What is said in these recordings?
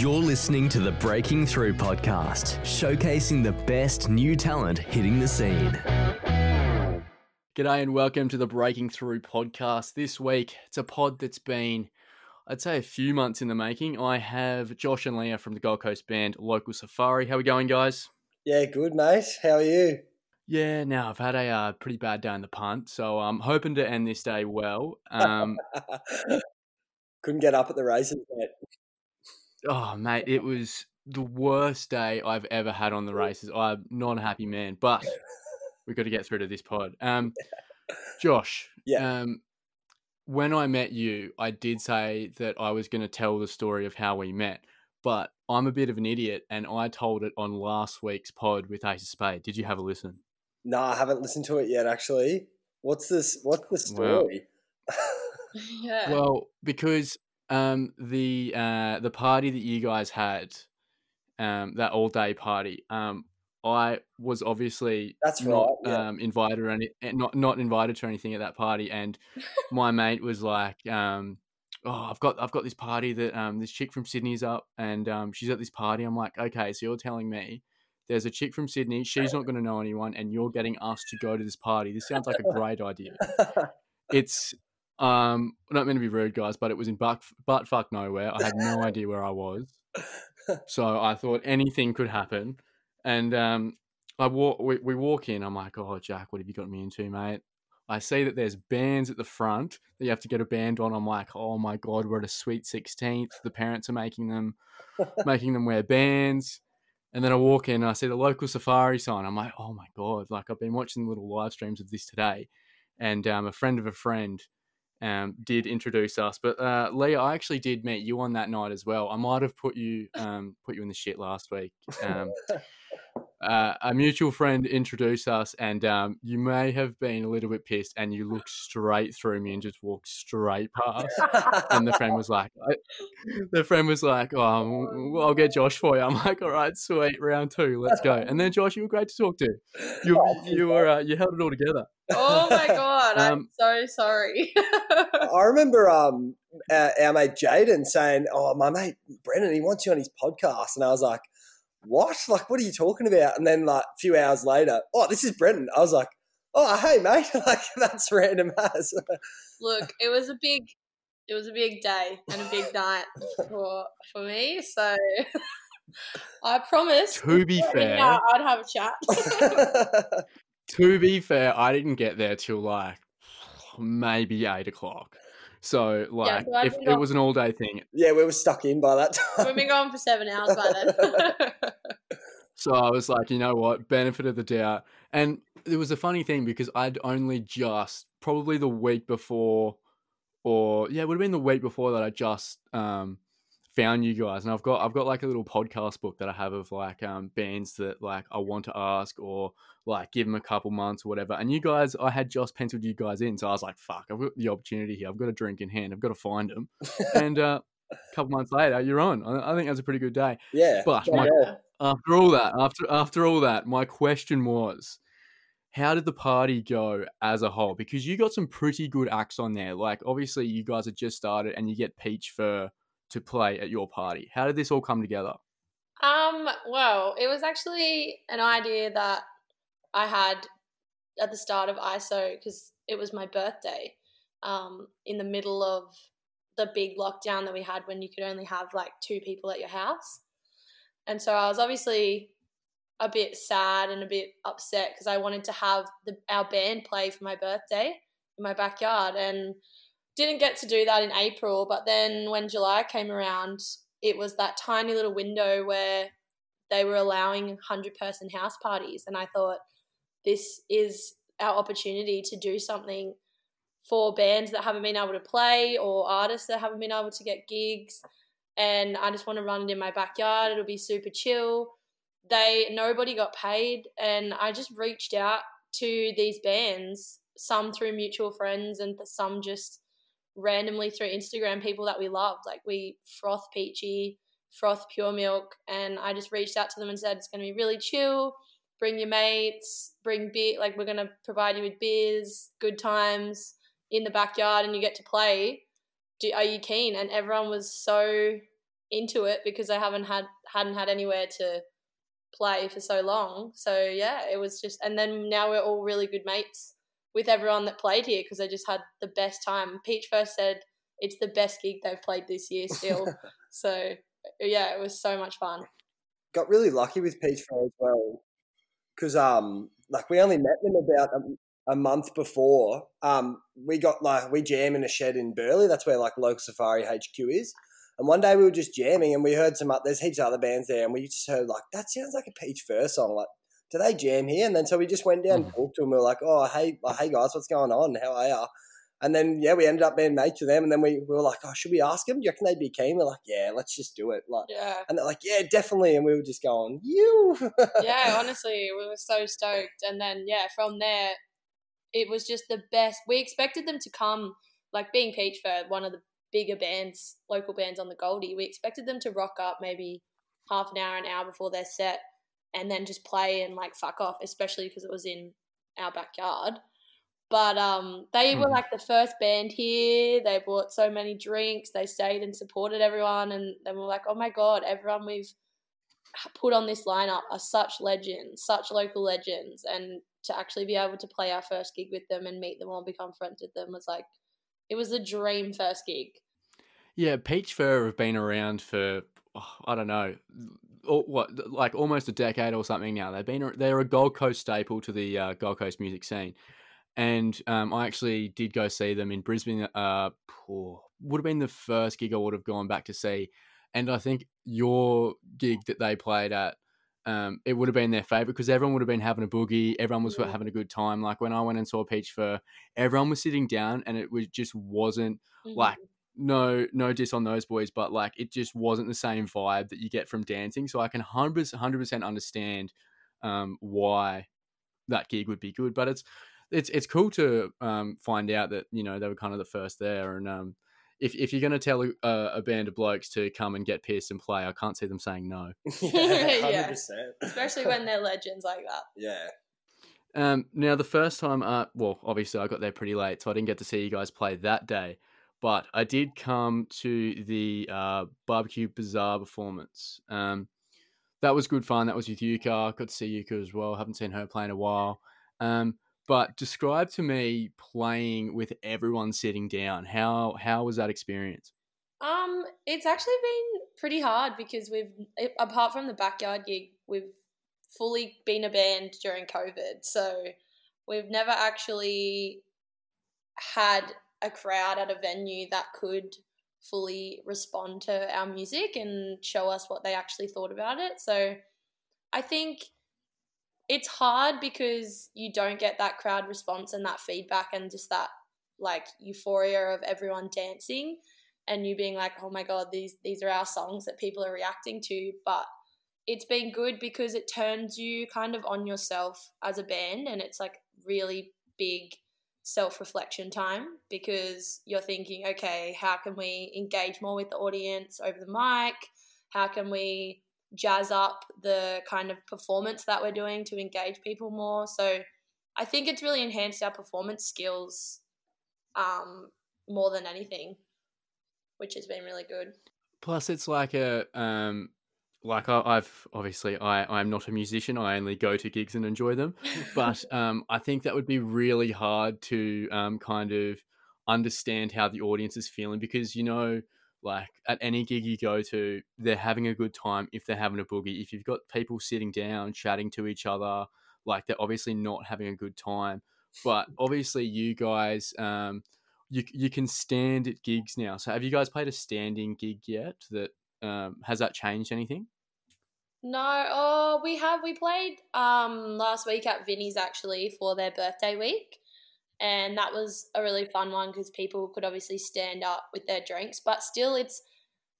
You're listening to the Breaking Through podcast, showcasing the best new talent hitting the scene. G'day and welcome to the Breaking Through podcast. This week, it's a pod that's been, I'd say, a few months in the making. I have Josh and Leah from the Gold Coast band Local Safari. How are we going, guys? Yeah, good, mate. How are you? Yeah, now I've had a uh, pretty bad day in the punt, so I'm hoping to end this day well. Um, Couldn't get up at the races, mate. Oh, mate, it was the worst day I've ever had on the races. I'm not a happy man, but we've got to get through to this pod. Um, Josh, Yeah. um, when I met you, I did say that I was going to tell the story of how we met, but I'm a bit of an idiot and I told it on last week's pod with Ace of Spade. Did you have a listen? No, I haven't listened to it yet. Actually, what's this? What's the story? Yeah. Well, because um, the uh, the party that you guys had, um, that all day party, um, I was obviously That's not yeah. um, invited or any, eh, not not invited to anything at that party, and my mate was like, um, "Oh, I've got I've got this party that um, this chick from Sydney's up, and um, she's at this party." I'm like, "Okay, so you're telling me." There's a chick from Sydney. She's not going to know anyone, and you're getting us to go to this party. This sounds like a great idea it's um not meant to be rude guys but it was in butt, butt fuck nowhere. I had no idea where i was. So i thought anything could happen. And um i walk we, we walk in. I'm like oh jack what have you got me into mate? I see that there's bands at the front that you have to get a band on. I'm like oh my god we're at a sweet 16th the parents are making them making them wear bands. And then I walk in and I see the local safari sign. I'm like, oh my God, like I've been watching little live streams of this today. And um, a friend of a friend um, did introduce us. But uh, Leah, I actually did meet you on that night as well. I might have put you um, put you in the shit last week. Um, uh, a mutual friend introduced us, and um, you may have been a little bit pissed, and you looked straight through me and just walked straight past. And the friend was like, I, the friend was like, "Oh, well, I'll get Josh for you." I'm like, "All right, sweet, round two, let's go." And then Josh, you were great to talk to. You Oh, you were uh, you held it all together. oh my god, I'm Um, so sorry. I remember um, our, our mate Jaden saying, "Oh, my mate Brennan, he wants you on his podcast," and I was like, "What? Like, what are you talking about?" And then, like, a few hours later, "Oh, this is Brennan." I was like, "Oh, hey, mate! Like, that's random as." Look, it was a big, it was a big day and a big night for for me. So I promised. To be fair- go, I'd have a chat. To be fair, I didn't get there till like maybe eight o'clock. So like, so if it gone- was an all day thing, yeah, we were stuck in by that time. We've been going for seven hours by then. So I was like, you know what, benefit of the doubt. And it was a funny thing because I'd only just probably the week before, or yeah, it would have been the week before that I just um, found you guys, and I've got I've got like a little podcast book that I have of like um, bands that like I want to ask or like give them a couple months or whatever. And you guys, I had just penciled you guys in, so I was like, fuck, I've got the opportunity here. I've got a drink in hand. I've got to find them. and uh, a couple months later, you're on. I, I think that's a pretty good day. yeah, But yeah, my yeah. after all that, after after all that, my question was, how did the party go as a whole? Because you got some pretty good acts on there. Like obviously, you guys had just started, and you get Peach Fur to play at your party. How did this all come together? Um, well, it was actually an idea that I had at the start of ISO because it was my birthday. Um, in the middle of the big lockdown that we had when you could only have like two people at your house. And so I was obviously a bit sad and a bit upset because I wanted to have the, our band play for my birthday in my backyard and didn't get to do that in April. But then when July came around, it was that tiny little window where they were allowing 100 person house parties. And I thought, this is our opportunity to do something for bands that haven't been able to play or artists that haven't been able to get gigs. And I just want to run it in my backyard. It'll be super chill. They nobody got paid, and I just reached out to these bands, some through mutual friends, and some just randomly through Instagram people that we loved. Like we froth peachy, froth pure milk, and I just reached out to them and said it's going to be really chill. Bring your mates, bring beer. Like we're going to provide you with beers, good times in the backyard, and you get to play. Do, are you keen? And everyone was so into it because they haven't had hadn't had anywhere to play for so long. So yeah, it was just, and then now we're all really good mates with everyone that played here because they just had the best time. Peach Fur said it's the best gig they've played this year still. so yeah, it was so much fun. Got really lucky with Peach Fur as well because um like we only met them about a, a month before. Um, we got like we jam in a shed in Burleigh. That's where like local Safari HQ is. And one day we were just jamming and we heard some, there's heaps of other bands there and we just heard like, that sounds like a Peach Fur song. Like, do they jam here? And then so we just went down and mm. talked to them. We were like, oh, hey, hey guys, what's going on? How are you? And then, yeah, we ended up being mates with them. And then we, we were like, oh, should we ask them? Do you reckon they'd be keen? We're like, yeah, let's just do it. Like, yeah. And they're like, yeah, definitely. And we were just going, you. yeah, honestly, we were so stoked. And then, yeah, from there, it was just the best. We expected them to come, like being Peach Fur, one of the bigger bands, local bands on the Goldie, we expected them to rock up maybe half an hour, an hour before their set, and then just play and like fuck off, especially because it was in our backyard. But um, they were hmm. like the first band here. They bought so many drinks. They stayed and supported everyone, and then we're like, oh my god, everyone we've put on this lineup are such legends, such local legends, and to actually be able to play our first gig with them and meet them all, become friends with them was like it was a dream first gig. Yeah, Peach Fur have been around for oh, I don't know, what like almost a decade or something now. They've been they're a Gold Coast staple to the uh, Gold Coast music scene, and um, I actually did go see them in Brisbane. Uh, would have been the first gig I would have gone back to see, and I think your gig that they played at um, it would have been their favorite because everyone would have been having a boogie. Everyone was yeah. having a good time. Like when I went and saw Peach Fur, everyone was sitting down, and it was just wasn't mm-hmm. like no no diss on those boys, but like it just wasn't the same vibe that you get from dancing. So I can hundred percent understand um, why that gig would be good. But it's it's it's cool to um, find out that you know they were kind of the first there, and um, if if you're going to tell a, a, band of blokes to come and get pissed and play, I can't see them saying no. yeah, yeah, especially when they're legends like that. Yeah. Um, now the first time, uh, well, obviously I got there pretty late, so I didn't get to see you guys play that day. But I did come to the uh, barbecue bazaar performance. Um, that was good fun. That was with Yuka. Got to see Yuka as well. Haven't seen her play in a while. Um, but describe to me playing with everyone sitting down. How how was that experience? Um, it's actually been pretty hard because we've apart from the backyard gig, we've fully been a band during COVID, so we've never actually had a crowd at a venue that could fully respond to our music and show us what they actually thought about it. So I think it's hard because you don't get that crowd response and that feedback and just that like euphoria of everyone dancing and you being like, oh my god, these these are our songs that people are reacting to. But it's been good because it turns you kind of on yourself as a band, and it's like really big self reflection time because you're thinking, okay, how can we engage more with the audience over the mic? How can we jazz up the kind of performance that we're doing to engage people more. So I think it's really enhanced our performance skills um, more than anything, which has been really good. Plus, it's like a um, like I, have obviously I I'm not a musician. I only go to gigs and enjoy them, but um, I think that would be really hard to um, kind of understand how the audience is feeling because you know like at any gig you go to, they're having a good time if they're having a boogie. If you've got people sitting down chatting to each other, like they're obviously not having a good time. But obviously, you guys, um, you you can stand at gigs now. So have you guys played a standing gig yet? That um, has that changed anything? No, oh, we have. We played um last week at Vinnie's actually for their birthday week. And that was a really fun one because people could obviously stand up with their drinks. But still it's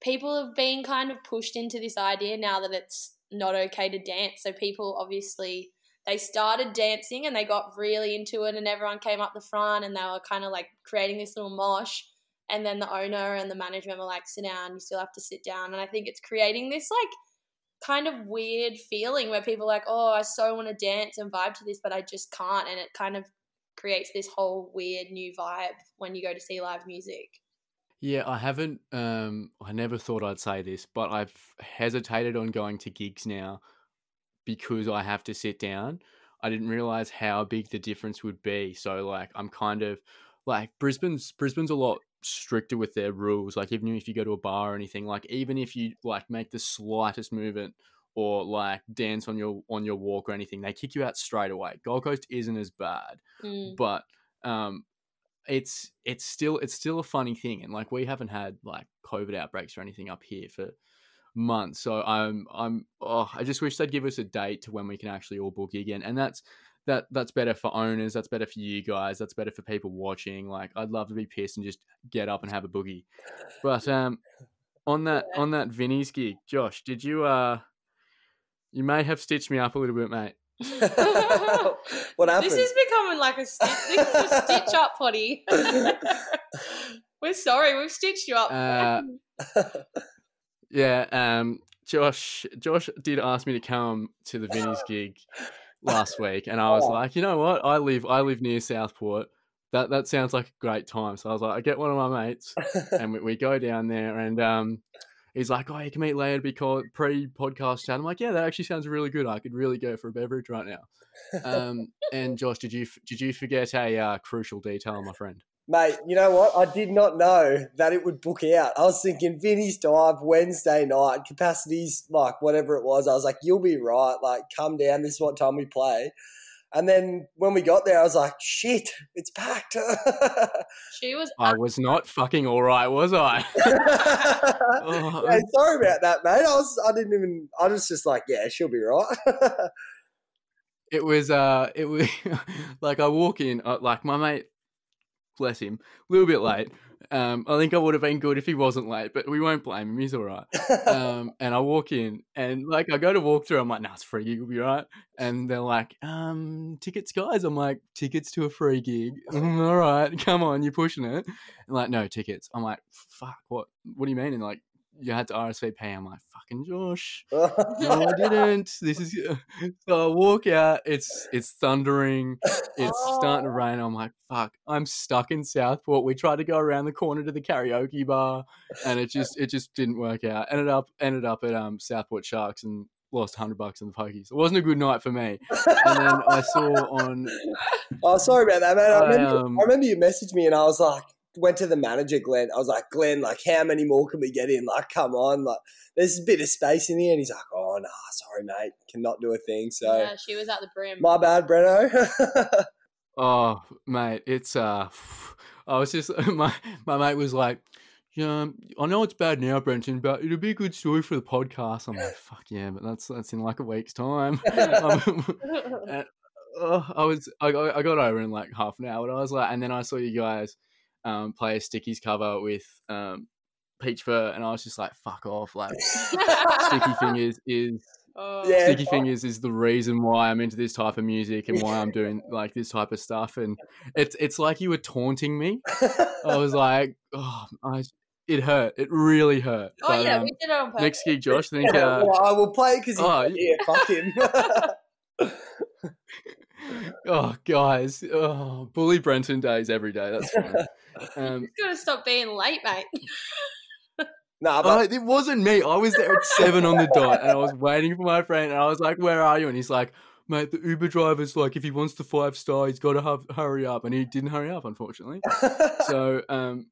people have been kind of pushed into this idea now that it's not okay to dance. So people obviously they started dancing and they got really into it and everyone came up the front and they were kind of like creating this little mosh and then the owner and the management were like sit down you still have to sit down and i think it's creating this like kind of weird feeling where people are like oh i so want to dance and vibe to this but i just can't and it kind of creates this whole weird new vibe when you go to see live music. Yeah, I haven't. Um, I never thought I'd say this, but I've hesitated on going to gigs now because I have to sit down. I didn't realize how big the difference would be. So, like, I'm kind of like Brisbane's Brisbane's a lot stricter with their rules. Like, even if you go to a bar or anything, like, even if you like make the slightest movement or like dance on your on your walk or anything, they kick you out straight away. Gold Coast isn't as bad, Mm. but um, it's it's still it's still a funny thing, and like we haven't had like COVID outbreaks or anything up here for months. So I'm I'm oh, I just wish they'd give us a date to when we can actually all book again, and that's that that's better for owners. That's better for you guys. That's better for people watching. Like I'd love to be pissed and just get up and have a boogie. But um, on that on that Vinny's gig, Josh, did you uh, you may have stitched me up a little bit, mate. what happened? This is becoming like a stitch. This is a stitch up potty. We're sorry, we've stitched you up. Uh, Yeah, um, Josh. Josh did ask me to come to the Vinny's gig last week, and I was Oh. like, you know what? I live I live near Southport. That that sounds like a great time. So I was like, I get one of my mates, and we, we go down there, and um, he's like, oh, you can meet later because pre podcast chat. I'm like, yeah, that actually sounds really good. I could really go for a beverage right now. Um, and Josh, did you did you forget a uh, crucial detail, my friend? Mate, you know what? I did not know that it would book out. I was thinking Vinny's dive Wednesday night, capacities like whatever it was. I was like, you'll be right. Like, come down. This is what time we play. And then when we got there, I was like, shit, it's packed. she was I was not fucking all right, was I? Oh, Hey, sorry about that, mate. I was, I didn't even, I was just like, yeah, she'll be right. it was uh it was like I walk in uh, like my mate bless him. A little bit late. Um I think I would have been good if he wasn't late but we won't blame him. He's all right. Um and I walk in and like I go to walk through. I'm like nah it's free gig. You'll be right. And they're like um tickets guys. I'm like tickets to a free gig. "Mm, all right. Come on. You're pushing it. And like no tickets. I'm like fuck. What what do you mean? And like you had to RSVP I'm like fucking Josh no, I didn't. This is so I walk out. It's it's thundering. It's starting to rain. I'm like, fuck. I'm stuck in Southport. We tried to go around the corner to the karaoke bar, and it just it just didn't work out. Ended up ended up at um Southport Sharks and lost hundred bucks in the pokies. It wasn't a good night for me. And then I saw on oh, sorry about that, man. I I, remember, um, I remember you messaged me and I was like, went to the manager, Glenn. I was like, Glenn, like, how many more can we get in? Like, come on. Like, there's a bit of space in here. And he's like, oh, nah, sorry, mate. Cannot do a thing. So, yeah, she was at the brim. my bad, Breno. Oh, mate, it's uh, I was just my my mate was like, yeah, I know it's bad now, Brenton, but it'll be a good story for the podcast. I'm like, fuck yeah, but that's that's in like a week's time. Um, and, oh, I was I, got- I got over in like half an hour. and I was like, and then I saw you guys um play a Stickies cover with um Peach Fur, and I was just like, fuck off, like Sticky Fingers is Oh. Yeah. Sticky Fingers is the reason why I'm into this type of music and why I'm doing like this type of stuff. And it's it's like you were taunting me. I was like, oh, I, it hurt. It really hurt. Oh But, yeah, um, we did it on purpose. next gig, Josh. I think. Uh, well, I will play it because oh, yeah, fuck him. Oh, guys, oh, bully Brenton days every day. That's fine. Um, You gotta stop being late, mate. nah, Oh, but it wasn't me. I was there at seven on the dot, and I was waiting for my friend, and I was like, "Where are you?" And he's like, "Mate, the Uber driver's like, if he wants the five star, he's got to have, hurry up." And he didn't hurry up, unfortunately. So, um,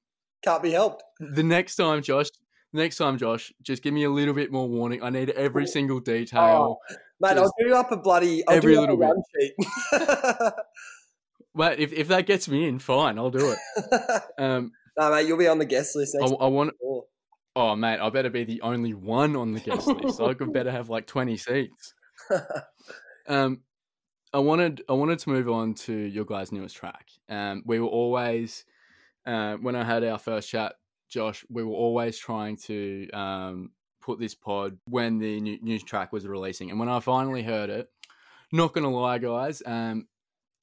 can't be helped. the next time, Josh, next time, Josh, just give me a little bit more warning. I need every single detail. Mate, I'll do up a bloody I'll every do little bit. run sheet. Mate, if, if that gets me in, fine, I'll do it. Um, no, mate, you'll be on the guest list I, next I want. Oh, mate, I better be the only one on the guest list. I could better have like twenty seats. Um, I wanted I wanted to move on to your guys' newest track. Um, we were always uh, when I had our first chat, Josh. We were always trying to um, put this pod when the new, new track was releasing, and when I finally heard it, not gonna lie, guys, um,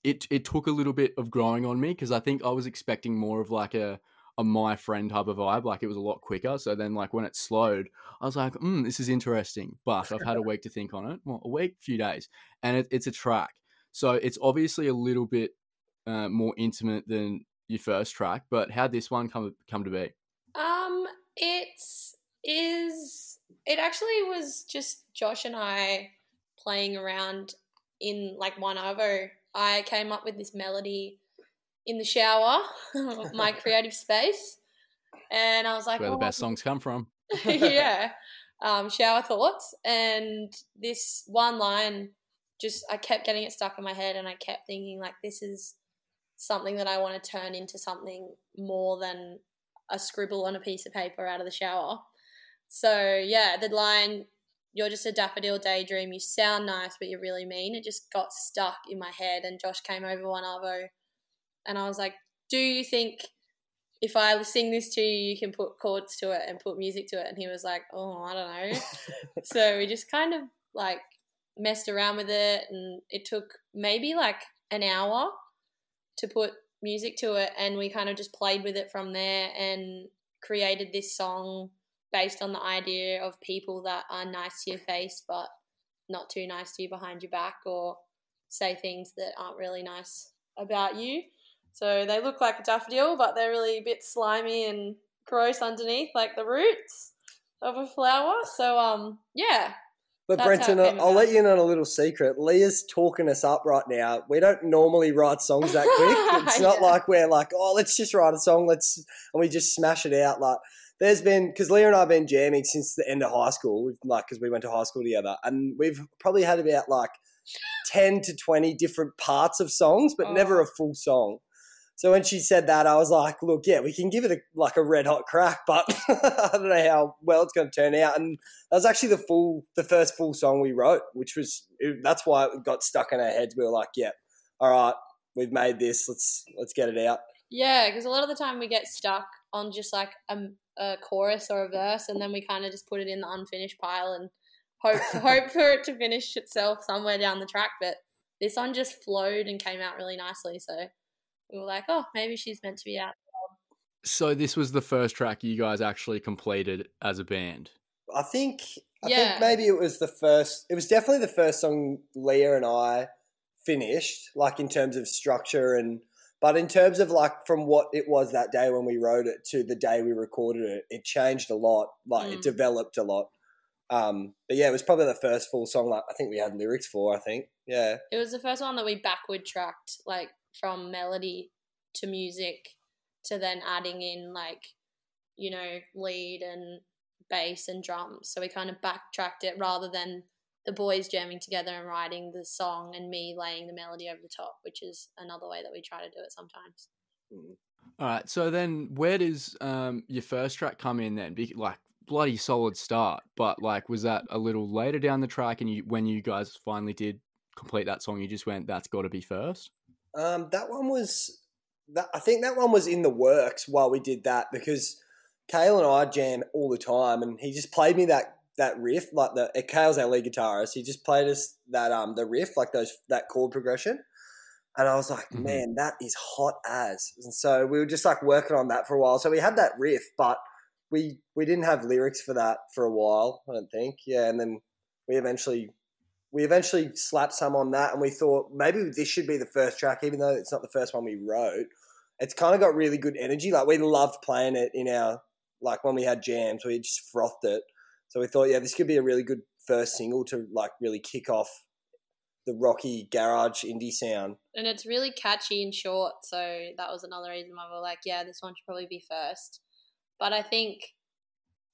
it it took a little bit of growing on me because I think I was expecting more of like a a my friend type of vibe. Like it was a lot quicker. So then, like when it slowed, I was like, mm, "This is interesting." But I've had a week to think on it. Well, a week, few days, and it, it's a track. So it's obviously a little bit uh, more intimate than your first track. But how this one come come to be? Um, it actually was just Josh and I playing around in like one Arvo. I came up with this melody in the shower, my creative space, and I was like, Where the "Oh, best songs come from. yeah. Um, shower thoughts. And this one line just, I kept getting it stuck in my head and I kept thinking, like, this is something that I want to turn into something more than a scribble on a piece of paper out of the shower. So, yeah, the line, you're just a daffodil daydream. You sound nice, but you're really mean. It just got stuck in my head. And Josh came over one Arvo and I was like, do you think if I sing this to you, you can put chords to it and put music to it. And he was like, oh, I don't know. so we just kind of like messed around with it. And it took maybe like an hour to put music to it. And we kind of just played with it from there and created this song based on the idea of people that are nice to your face, but not too nice to you behind your back or say things that aren't really nice about you. So they look like a daffodil, but they're really a bit slimy and gross underneath, like the roots of a flower. So um, yeah, But That's how it Brenton, I'll let you in on a little secret. Leah's talking us up right now. We don't normally write songs that quick. It's not Yeah. like we're like, oh, let's just write a song, let's and we just smash it out. Like there's been because Leah and I have been jamming since the end of high school. We've like because we went to high school together, and we've probably had about like ten to twenty different parts of songs, but Oh. never a oh. full song. So when she said that, I was like, "Look, yeah, we can give it a, like a red hot crack, but I don't know how well it's going to turn out." And that was actually the full, the first full song we wrote, which was it, that's why it got stuck in our heads. We were like, "Yeah, all right, we've made this. Let's let's get it out." yeah, because a lot of the time we get stuck on just like a, a chorus or a verse, and then we kind of just put it in the unfinished pile and hope hope for it to finish itself somewhere down the track. But this one just flowed and came out really nicely. So we were like, oh, maybe she's meant to be out. So this was the first track you guys actually completed as a band. I think I Yeah. think maybe it was the first. It was definitely the first song Leah and I finished, like in terms of structure and. But in terms of like from what it was that day when we wrote it to the day we recorded it, it changed a lot. Like it Mm. developed a lot. Um, but yeah, it was probably the first full song. Like I think we had lyrics for. I think yeah. It was the first one that we backward tracked, like from melody to music to then adding in like, you know, lead and bass and drums. So we kind of backtracked it rather than the boys jamming together and writing the song and me laying the melody over the top, which is another way that we try to do it sometimes. All right. So then, where does um, your first track come in then? Be- like bloody solid start, but like, was that a little later down the track? And you, when you guys finally did complete that song, you just went, "That's got to be first? Um, that one was that. I think that one was in the works while we did that because Kale and I jam all the time, and he just played me that that riff like the uh, Kale's our lead guitarist. He just played us that um the riff like those that chord progression, and I was like, Mhm. man, that is hot as. And so we were just like working on that for a while. So we had that riff, but we we didn't have lyrics for that for a while. I don't think. Yeah, and then we eventually we eventually slapped some on that and we thought maybe this should be the first track even though it's not the first one we wrote it's kind of got really good energy like we loved playing it in our like when we had jams we just frothed it so we thought yeah this could be a really good first single to like really kick off the rocky garage indie sound And it's really catchy and short, so that was another reason why we were like, yeah, this one should probably be first. But I think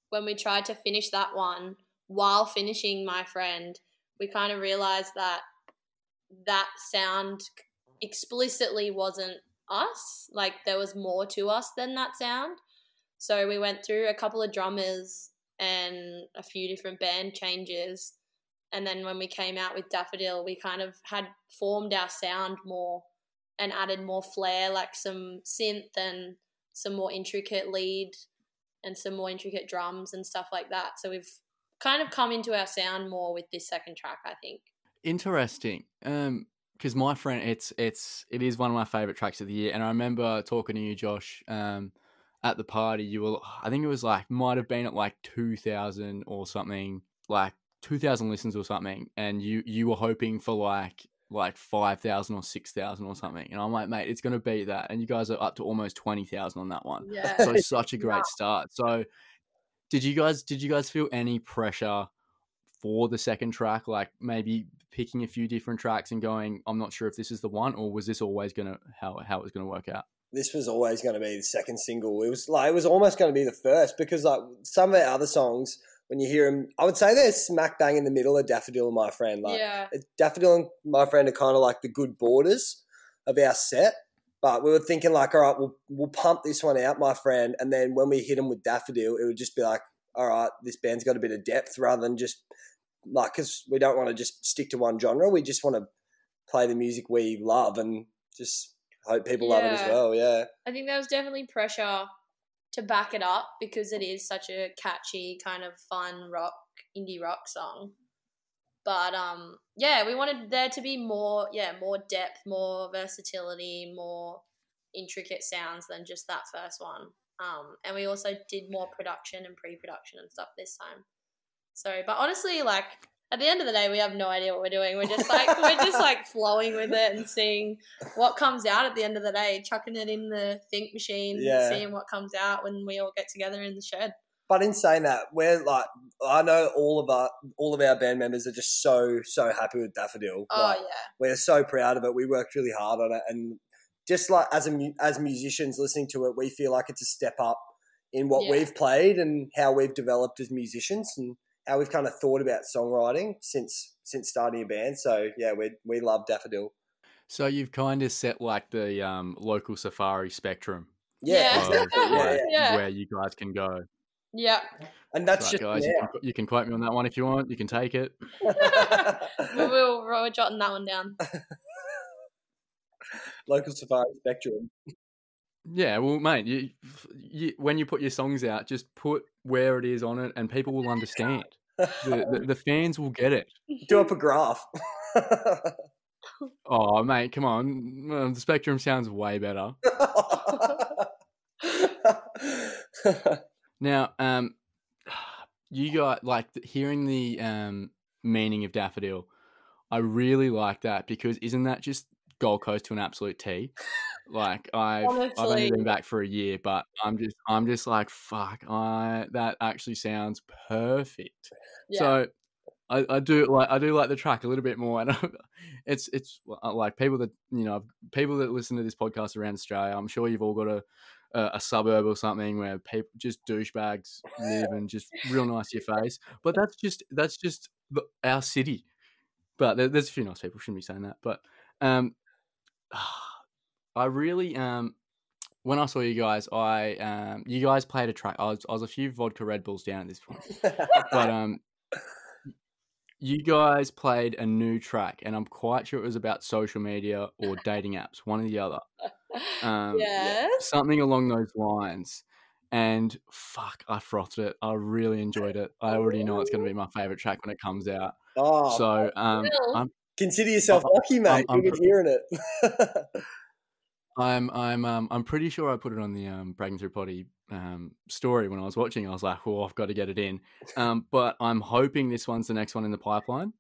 when we tried to finish that one while finishing My Friend, we kind of realized that that sound explicitly wasn't us. Like there was more to us than that sound. So we went through a couple of drummers and a few different band changes and then when we came out with Daffodil, we kind of had formed our sound more and added more flair, like some synth and some more intricate lead and some more intricate drums and stuff like that. So we've kind of come into our sound more with this second track, I think. Interesting. Um, because my friend, it's it's it is one of my favorite tracks of the year, and I remember talking to you, Josh, um, at the party. You were, I think it was like might have been at like two thousand or something, like two thousand listens or something, and you you were hoping for like like five thousand or six thousand or something, and I'm like, mate, it's gonna be that, and you guys are up to almost twenty thousand on that one. Yeah. So such a great start. So Did you guys did you guys feel any pressure for the second track? Like maybe picking a few different tracks and going, I'm not sure if this is the one, or was this always gonna how how it was gonna work out? This was always going to be the second single. It was like it was almost going to be the first because like some of our other songs, when you hear them, I would say they're smack bang in the middle of Daffodil and My Friend. Like yeah. Daffodil and My Friend are kind of like the good borders of our set. But we were thinking like, all right, we'll we'll pump this one out, my friend, and then when we hit them with Daffodil, it would just be like, all right, this band's got a bit of depth rather than just like because we don't want to just stick to one genre. We just want to play the music we love and just hope people love it as well. Yeah, I think there was definitely pressure to back it up because it is such a catchy kind of fun rock indie rock song. But um yeah, we wanted there to be more yeah, more depth, more versatility, more intricate sounds than just that first one. Um and we also did more production and pre-production and stuff this time. So, but honestly like at the end of the day, we have no idea what we're doing. We're just like we're just like flowing with it and seeing what comes out at the end of the day, chucking it in the think machine, Yeah. seeing what comes out when we all get together in the shed. But in saying that, we're like, I know all of our all of our band members are just so so happy with Daffodil. Oh Like, yeah, we're so proud of it. We worked really hard on it, and just like as a as musicians listening to it, we feel like it's a step up in what Yeah. we've played and how we've developed as musicians and how we've kind of thought about songwriting since since starting a band. So yeah, we we love Daffodil. So you've kind of set like the um, local safari spectrum Yeah, Yeah. of, yeah, like, Yeah. where you guys can go. yeah. and that's Right, just guys, you can, you can quote me on that one if you want. You can take it. now. we will we're jotting that one down. local safari spectrum. Yeah, well, mate, you, you, when you put your songs out, just put where it is on it, and people will understand. The, the, the fans will get it. Do up a graph. Oh, mate, come on. The spectrum sounds way better. Now, um, you got like hearing the um meaning of daffodil. I really like that because isn't that just Gold Coast to an absolute T? Like I've I've only been back for a year, but I'm just I'm just like fuck. I that actually sounds perfect. Yeah. So I, I do like I do like the track a little bit more, and it's it's uh, like people that you know people that listen to this podcast around Australia. I'm sure you've all got a a, a suburb or something where people just douchebags live and just real nice to your face. But that's just that's just our city. But there, there's a few nice people. Shouldn't be saying that. But um, I really um when I saw you guys, I um you guys played a track. I was I was a few vodka Red Bulls down at this point but um you guys played a new track and i'm quite sure it was about social media or dating apps one or the other um yes. something along those lines and fuck i frothed it i really enjoyed it i already know it's going to be my favorite track when it comes out oh, so um i'm consider yourself I'm- lucky, mate. I'm You've been hearing it. i'm i'm um, i'm pretty sure i put it on the um breaking through potty um story when i was watching i was like oh i've got to get it in um but i'm hoping this one's the next one in the pipeline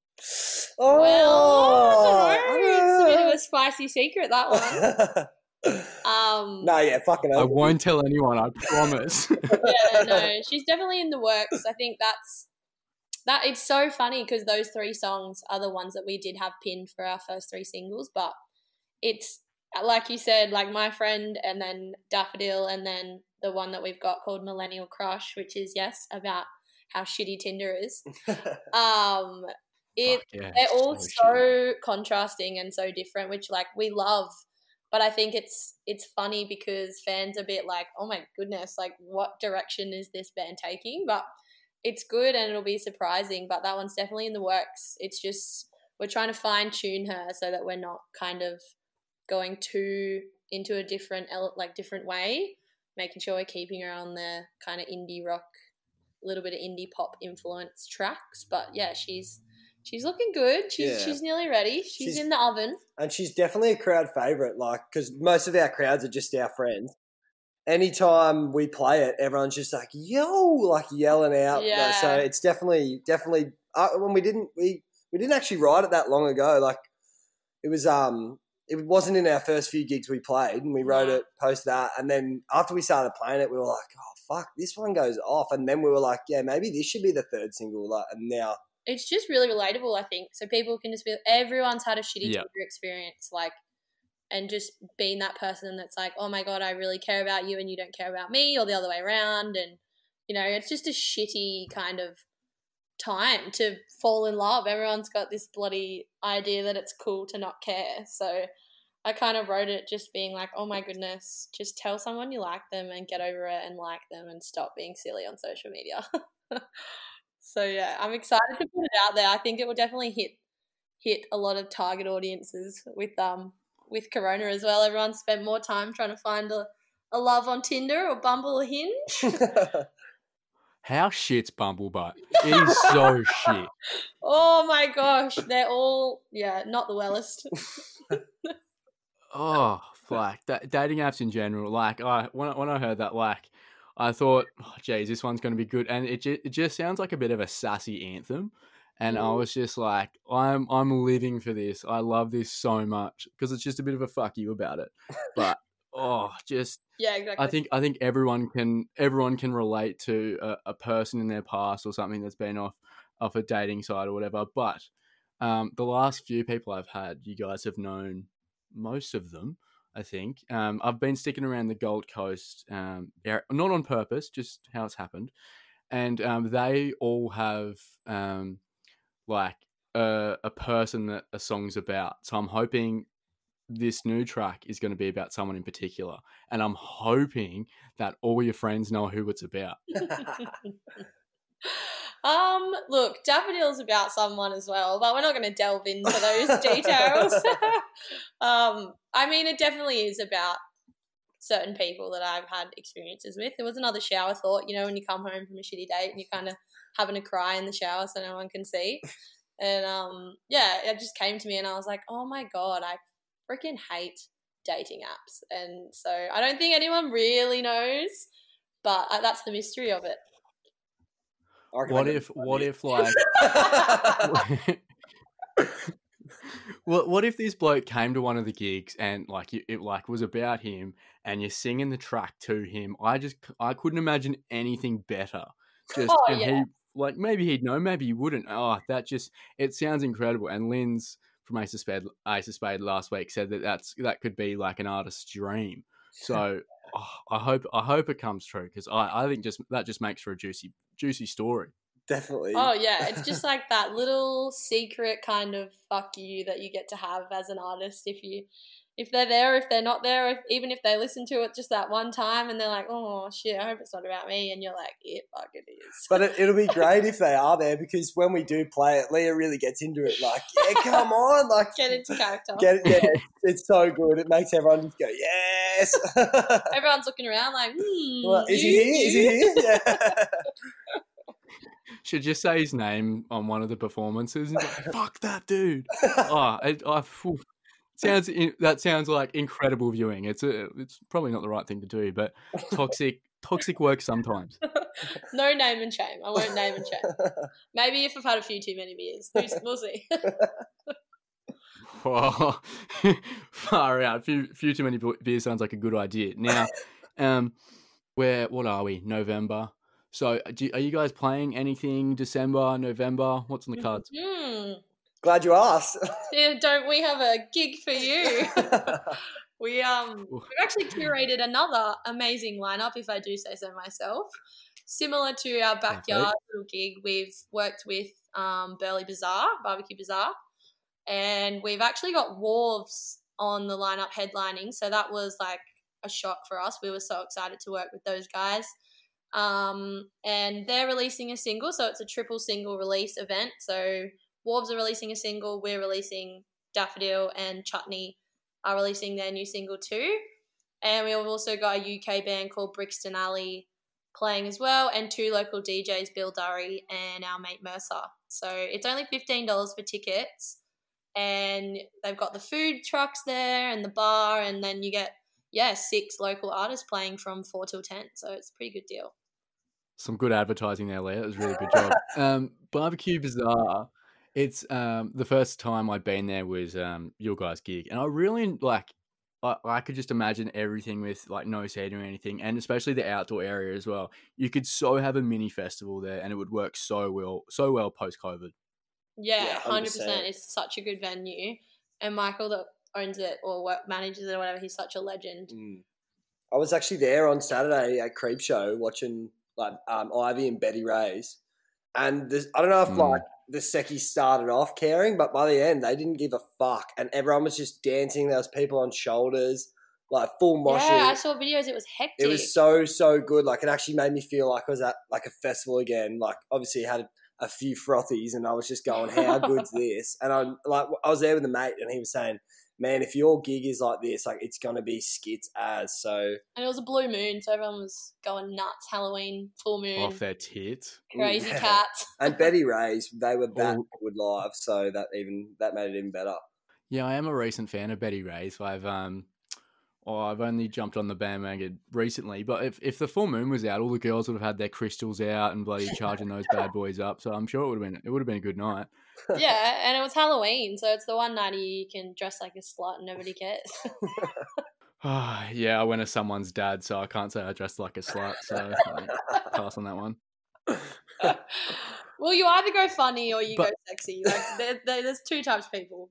oh, well, it's a bit of a spicy secret that one. no, Um, yeah, fucking. i won't tell anyone i promise yeah, no, she's definitely in the works. I think that's that. It's so funny because those three songs are the ones that we did have pinned for our first three singles, but it's like you said, like my friend, and then Daffodil, and then the one that we've got called Millennial Crush, which is yes about how shitty Tinder is. Um, it yeah, they're all so so, contrasting and so different which like we love. But i think it's it's funny because fans are a bit like oh my goodness like what direction is this band taking? But it's good and it'll be surprising but that one's definitely in the works. It's just we're trying to fine tune her so that we're not kind of going too into a different like different way making sure we're keeping her on the kind of indie rock a little bit of indie pop influence tracks but yeah she's she's looking good she's Yeah. she's nearly ready she's, She's- in the oven and she's definitely a crowd favorite. Like, because most of our crowds are just our friends. Anytime we play it, everyone's just like "yo," like yelling out. Yeah. So it's definitely, definitely. Uh, when we didn't, we we didn't actually write it that long ago. Like, it was um, it wasn't in our first few gigs we played, and we wrote No. it, posted that, and then after we started playing it, we were like, "Oh fuck, this one goes off. And then we were like, yeah, maybe this should be the third single. Like, and now, it's just really relatable, I think. So people can just be everyone's had a shitty Yeah. Tinder experience, like and just being that person that's like, Oh my god, I really care about you and you don't care about me or the other way around and you know, it's just a shitty kind of time to fall in love. Everyone's got this bloody idea that it's cool to not care. So I kind of wrote it just being like, oh my goodness, just tell someone you like them and get over it and like them and stop being silly on social media. so yeah, I'm excited to put it out there. I think it will definitely hit hit a lot of target audiences with um with Corona as well. Everyone spent more time trying to find a, a love on Tinder or Bumble or Hinge. How shit's Bumblebutt? It is so shit. Oh my gosh, they're all yeah, not the wellest. Oh, like da- dating apps in general. Like I when I, when I heard that, like I thought, oh, geez, this one's going to be good, and it ju- it just sounds like a bit of a sassy anthem. And I Mm. was just like, I'm I'm living for this. I love this so much because it's just a bit of a fuck you about it. But oh, just Yeah, exactly. I think I think everyone can everyone can relate to a, a person in their past or something that's been off off a dating site or whatever. But um, the last few people I've had, you guys have known most of them. I think um, I've been sticking around the Gold Coast, um, not on purpose, just how it's happened, and um, they all have um, like a, a person that a song's about. So I'm hoping this new track is going to be about someone in particular, and I'm hoping that all your friends know who it's about. um, look, Daffodil's about someone as well, but we're not going to delve into those details. um, I mean, it definitely is about certain people that I've had experiences with. There was another shower thought, you know, when you come home from a shitty date and you're kind of having a cry in the shower so no one can see. And um, yeah, it just came to me and I was like, oh my God, I freaking hate dating apps. And so I don't think anyone really knows, but uh, that's the mystery of it. What if? What if like? what what if this bloke came to one of the gigs and like it, it like was about him and you're singing the track to him? I just i couldn't imagine anything better. Just Oh, and yeah. he like maybe he'd know, maybe he wouldn't. Oh, that just it sounds incredible. And Lynn's from Ace of Spade, Ace of Spade last week said that that's that could be like an artist's dream. So oh, I hope I hope it comes true because I I think just that just makes for a juicy juicy story. Definitely. Oh yeah, it's just like that little secret kind of fuck you that you get to have as an artist if you if they're there, if they're not there, if, even if they listen to it just that one time and they're like, oh shit, I hope it's not about me, and you're like, it fucking it is. But it, it'll be great if they are there because when we do play it, Leah really gets into it. Like, yeah, come on, like, get into character. get it. Yeah, it's so good. It makes everyone just go, yes. Everyone's looking around like, hmm, Well, is he you- here? Is he you?" here? Yeah. Should just say his name on one of the performances. And be like, Fuck that dude! Oh, it, I, phew. Sounds that sounds like incredible viewing. It's a, it's probably not the right thing to do, but toxic toxic work sometimes. no name and shame. I won't name and shame. Maybe if I've had a few too many beers, we'll see. Whoa. Far out. Few, few too many beers sounds like a good idea. Now, um, where what are we? November. So, uh, do, are you guys playing anything? December, November? What's on the cards? Hmm. Glad you asked. Yeah, don't we have a gig for you? We um we've actually curated another amazing lineup, if I do say so myself. Similar to our backyard little gig, we've worked with um, Burleigh Bazaar, Barbecue Bazaar, and we've actually got Wharves on the lineup headlining. So that was like a shock for us. We were so excited to work with those guys. Um, and they're releasing a single, so it's a triple single release event. So Wharves are releasing a single, we're releasing Daffodil and Chutney are releasing their new single too. And we've also got a UK band called Brixton Alley playing as well, and two local DJs, Bill Durry and our mate Mercer. So it's only $15 for tickets. And they've got the food trucks there and the bar, and then you get, yeah, six local artists playing from 4 till 10. So it's a pretty good deal. Some good advertising there, Leah. It was a really good job. Um, Barbecue Bazaar. It's um, the first time I'd been there was um, your guys' gig, and I really like. I, I could just imagine everything with like no seating or anything, and especially the outdoor area as well. You could so have a mini festival there, and it would work so well, so well post COVID. Yeah, Yeah, hundred 100%. percent. It's such a good venue, and Michael that owns it or work, manages it or whatever, he's such a legend. Mm. I was actually there on Saturday at Creep Show watching like um, Ivy and Betty Ray's, and this, I don't know if Mm. like the Secchi started off caring, but by the end they didn't give a fuck, and everyone was just dancing. There was people on shoulders, like full moshing. Yeah, I saw videos. It was hectic. it was so so good. Like it actually made me feel like I was at like a festival again. Like obviously had a few frothies, and I was just going, "How good's this?" And I'm like, I was there with a mate, and he was saying, "Man, if your gig is like this, like it's gonna be skits as." So and it was a blue moon, so everyone was going nuts. Halloween, full moon, Off their tits. crazy Yeah. cats. and Betty Ray's, they were back good live, so that even that made it even better. Yeah, I am a recent fan of Betty Ray, so I've um, oh, I've only jumped on the bandwagon recently. But if, if the full moon was out, all the girls would have had their crystals out and bloody charging those bad boys up. So I'm sure it would have been it would have been a good night. Yeah, and it was Halloween, so it's the one night you can dress like a slut and nobody cares. Ah, yeah, I went as someone's dad, so I can't say I dressed like a slut. So like, pass on that one. well, you either go funny or you But- go sexy. Like there, there, there's two types of people.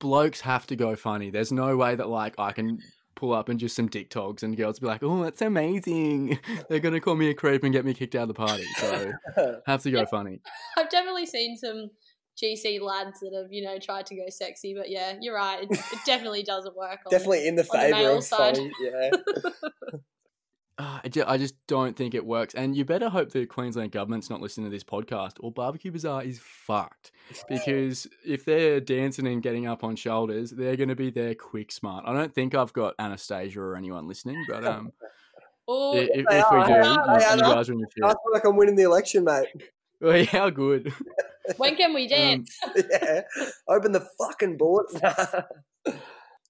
Blokes have to go funny. There's no way that like I can pull up and just some dick togs and girls be like, "Oh, that's amazing." They're gonna call me a creep and get me kicked out of the party. So have to go funny. I've definitely seen some GC lads that have, you know, tried to go sexy, but yeah, you're right. It, it definitely doesn't work. On, Definitely in the on the favour male of side. funny. Yeah. Ah, I just don't think it works. And you better hope the Queensland government's not listening to this podcast, or Barbecue Bazaar is fucked. Because if they're dancing and getting up on shoulders, they're going to be there quick smart. I don't think I've got Annastacia or anyone listening, but um, Oh, i- if, if we do, they you, are, you guys are in the I feel like I'm winning the election, mate. How good. when can we Um, dance? yeah. Open the fucking board.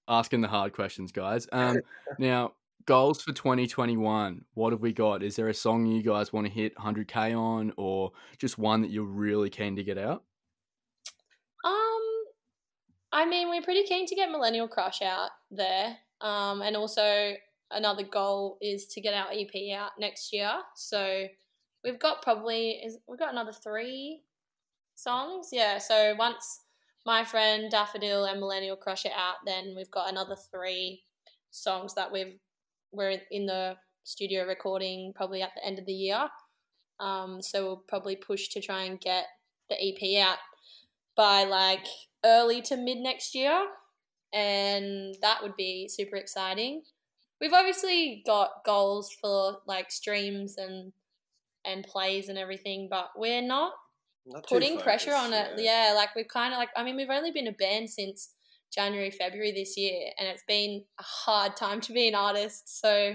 asking the hard questions, guys. Um, now, goals for 2021. What have we got? Is there a song you guys want to hit 100k on, or just one that you're really keen to get out? Um, I mean, we're pretty keen to get Millennial Crush out there. Um, and also another goal is to get our EP out next year. So we've got probably is we've got another three songs. Yeah. So once my friend Daffodil and Millennial Crush it out, then we've got another three songs that we've we're in the studio recording probably at the end of the year. Um, so we'll probably push to try and get the EP out by like early to mid next year, and that would be super exciting. We've obviously got goals for like streams and and plays and everything, but we're not Not putting pressure on it. Yeah, like we've kind of like I mean we've only been a band since January February this year, and it's been a hard time to be an artist. So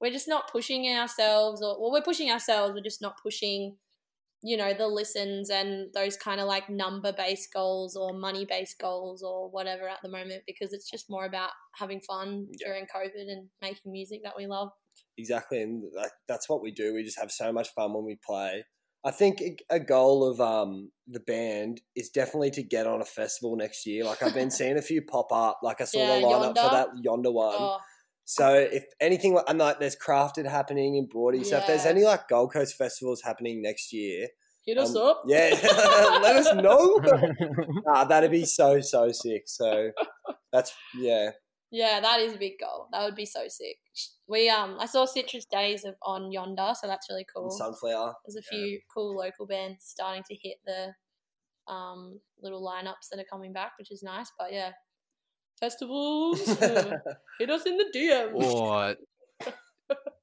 we're just not pushing ourselves, or well, we're pushing ourselves. We're just not pushing, you know, the listens and those kind of like number based goals or money based goals or whatever at the moment because it's just more about having fun Yeah. during COVID and making music that we love. Exactly, and like, that's what we do. We just have so much fun when we play. I think a- a goal of um, the band is definitely to get on a festival next year. Like I've been seeing a few pop up. Like I saw Yeah, the lineup for that yonder one. Oh, So if anything, and like there's crafted happening in Broady. So if there's any like Gold Coast festivals happening next year, hit us um, up. yeah, let us know. ah, that'd be so so sick. So that's yeah. Yeah, that is a big goal. That would be so sick. We um, I saw Citrus Days of on Yonder, so that's really cool. And Sunflower. There's a few cool local bands starting to hit the um little lineups that are coming back, which is nice. But yeah, festivals, hit us in the DMs. Or,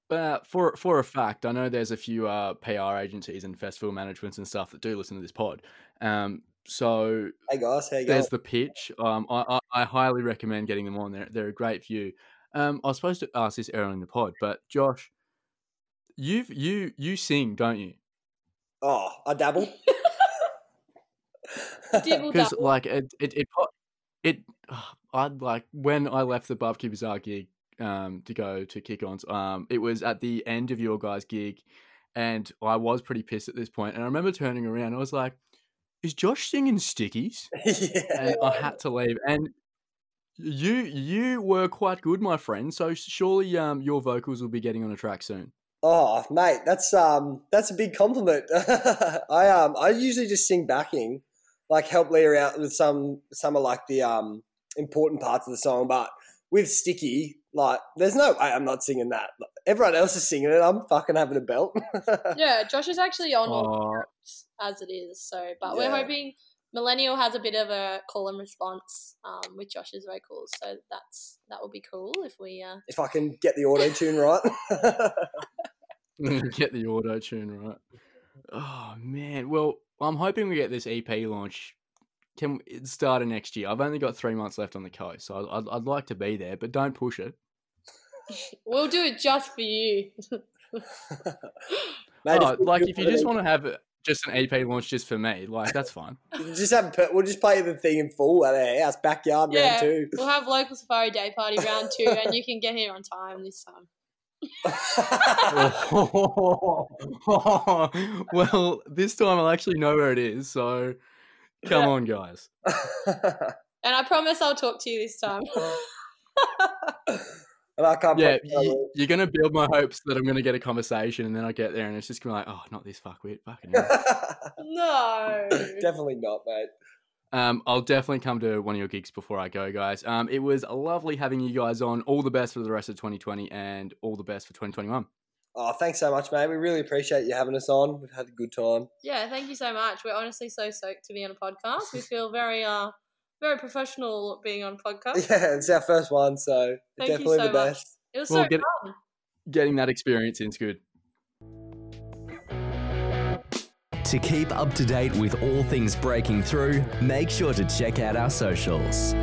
uh, for for a fact, I know there's a few uh, PR agencies and festival managements and stuff that do listen to this pod. Um, so hey guys, how you going? there's the pitch. Um, I, I, I highly recommend getting them on. They're they're a great view. Um, I was supposed to ask this earlier in the pod, but Josh, you've you you sing, don't you? Oh, I dabble. Dibble Because like it it it, po- it I'd like when I left the Barbecue Bazaar gig um to go to kick ons um it was at the end of your guys gig and I was pretty pissed at this point and I remember turning around I was like is Josh singing stickies yeah. and I had to leave and You you were quite good, my friend. So surely um your vocals will be getting on a track soon. Oh, mate, that's um that's a big compliment. I um I usually just sing backing, like help Leah out with some some of like the um important parts of the song, but with Sticky, like there's no way I'm not singing that. Everyone else is singing it. I'm fucking having a belt. yeah, Josh is actually on all Oh. The tracks as it is. So, but Yeah. we're hoping Millennial has a bit of a call and response um, with Josh's vocals. So that's that will be cool if we. Uh, if I can get the auto tune right. get the auto tune right. Oh man. Well, I'm hoping we get this EP launch. Can it start of next year? I've only got three months left on the coast, so I'd, I'd, I'd like to be there, but don't push it. we'll do it just for you. Mate, Oh, we like if you just want to have it- just an EP launch just for me, like that's fine. just have we'll just play the thing in full at our house backyard Yeah. round two. we'll have local safari day party round two, and you can get here on time this time. well, this time I'll actually know where it is. So, come on, guys. And I promise I'll talk to you this time. And I can't. Yeah, you, you're gonna build my hopes that I'm gonna get a conversation, and then I get there, and it's just gonna be like, oh, not this fuckwit, fucking. no. Definitely not, mate. um, I'll definitely come to one of your gigs before I go, guys. Um, it was lovely having you guys on. All the best for the rest of 2020, and all the best for 2021. Oh, thanks so much, mate. We really appreciate you having us on. We've had a good time. Yeah, thank you so much. We're honestly so stoked to be on a podcast. We feel very uh very professional being on podcast. Yeah, it's our first one, so Thank you definitely so the much. best. It was Well, so get- fun. Getting that experience in's good. To keep up to date with all things breaking through, make sure to check out our socials.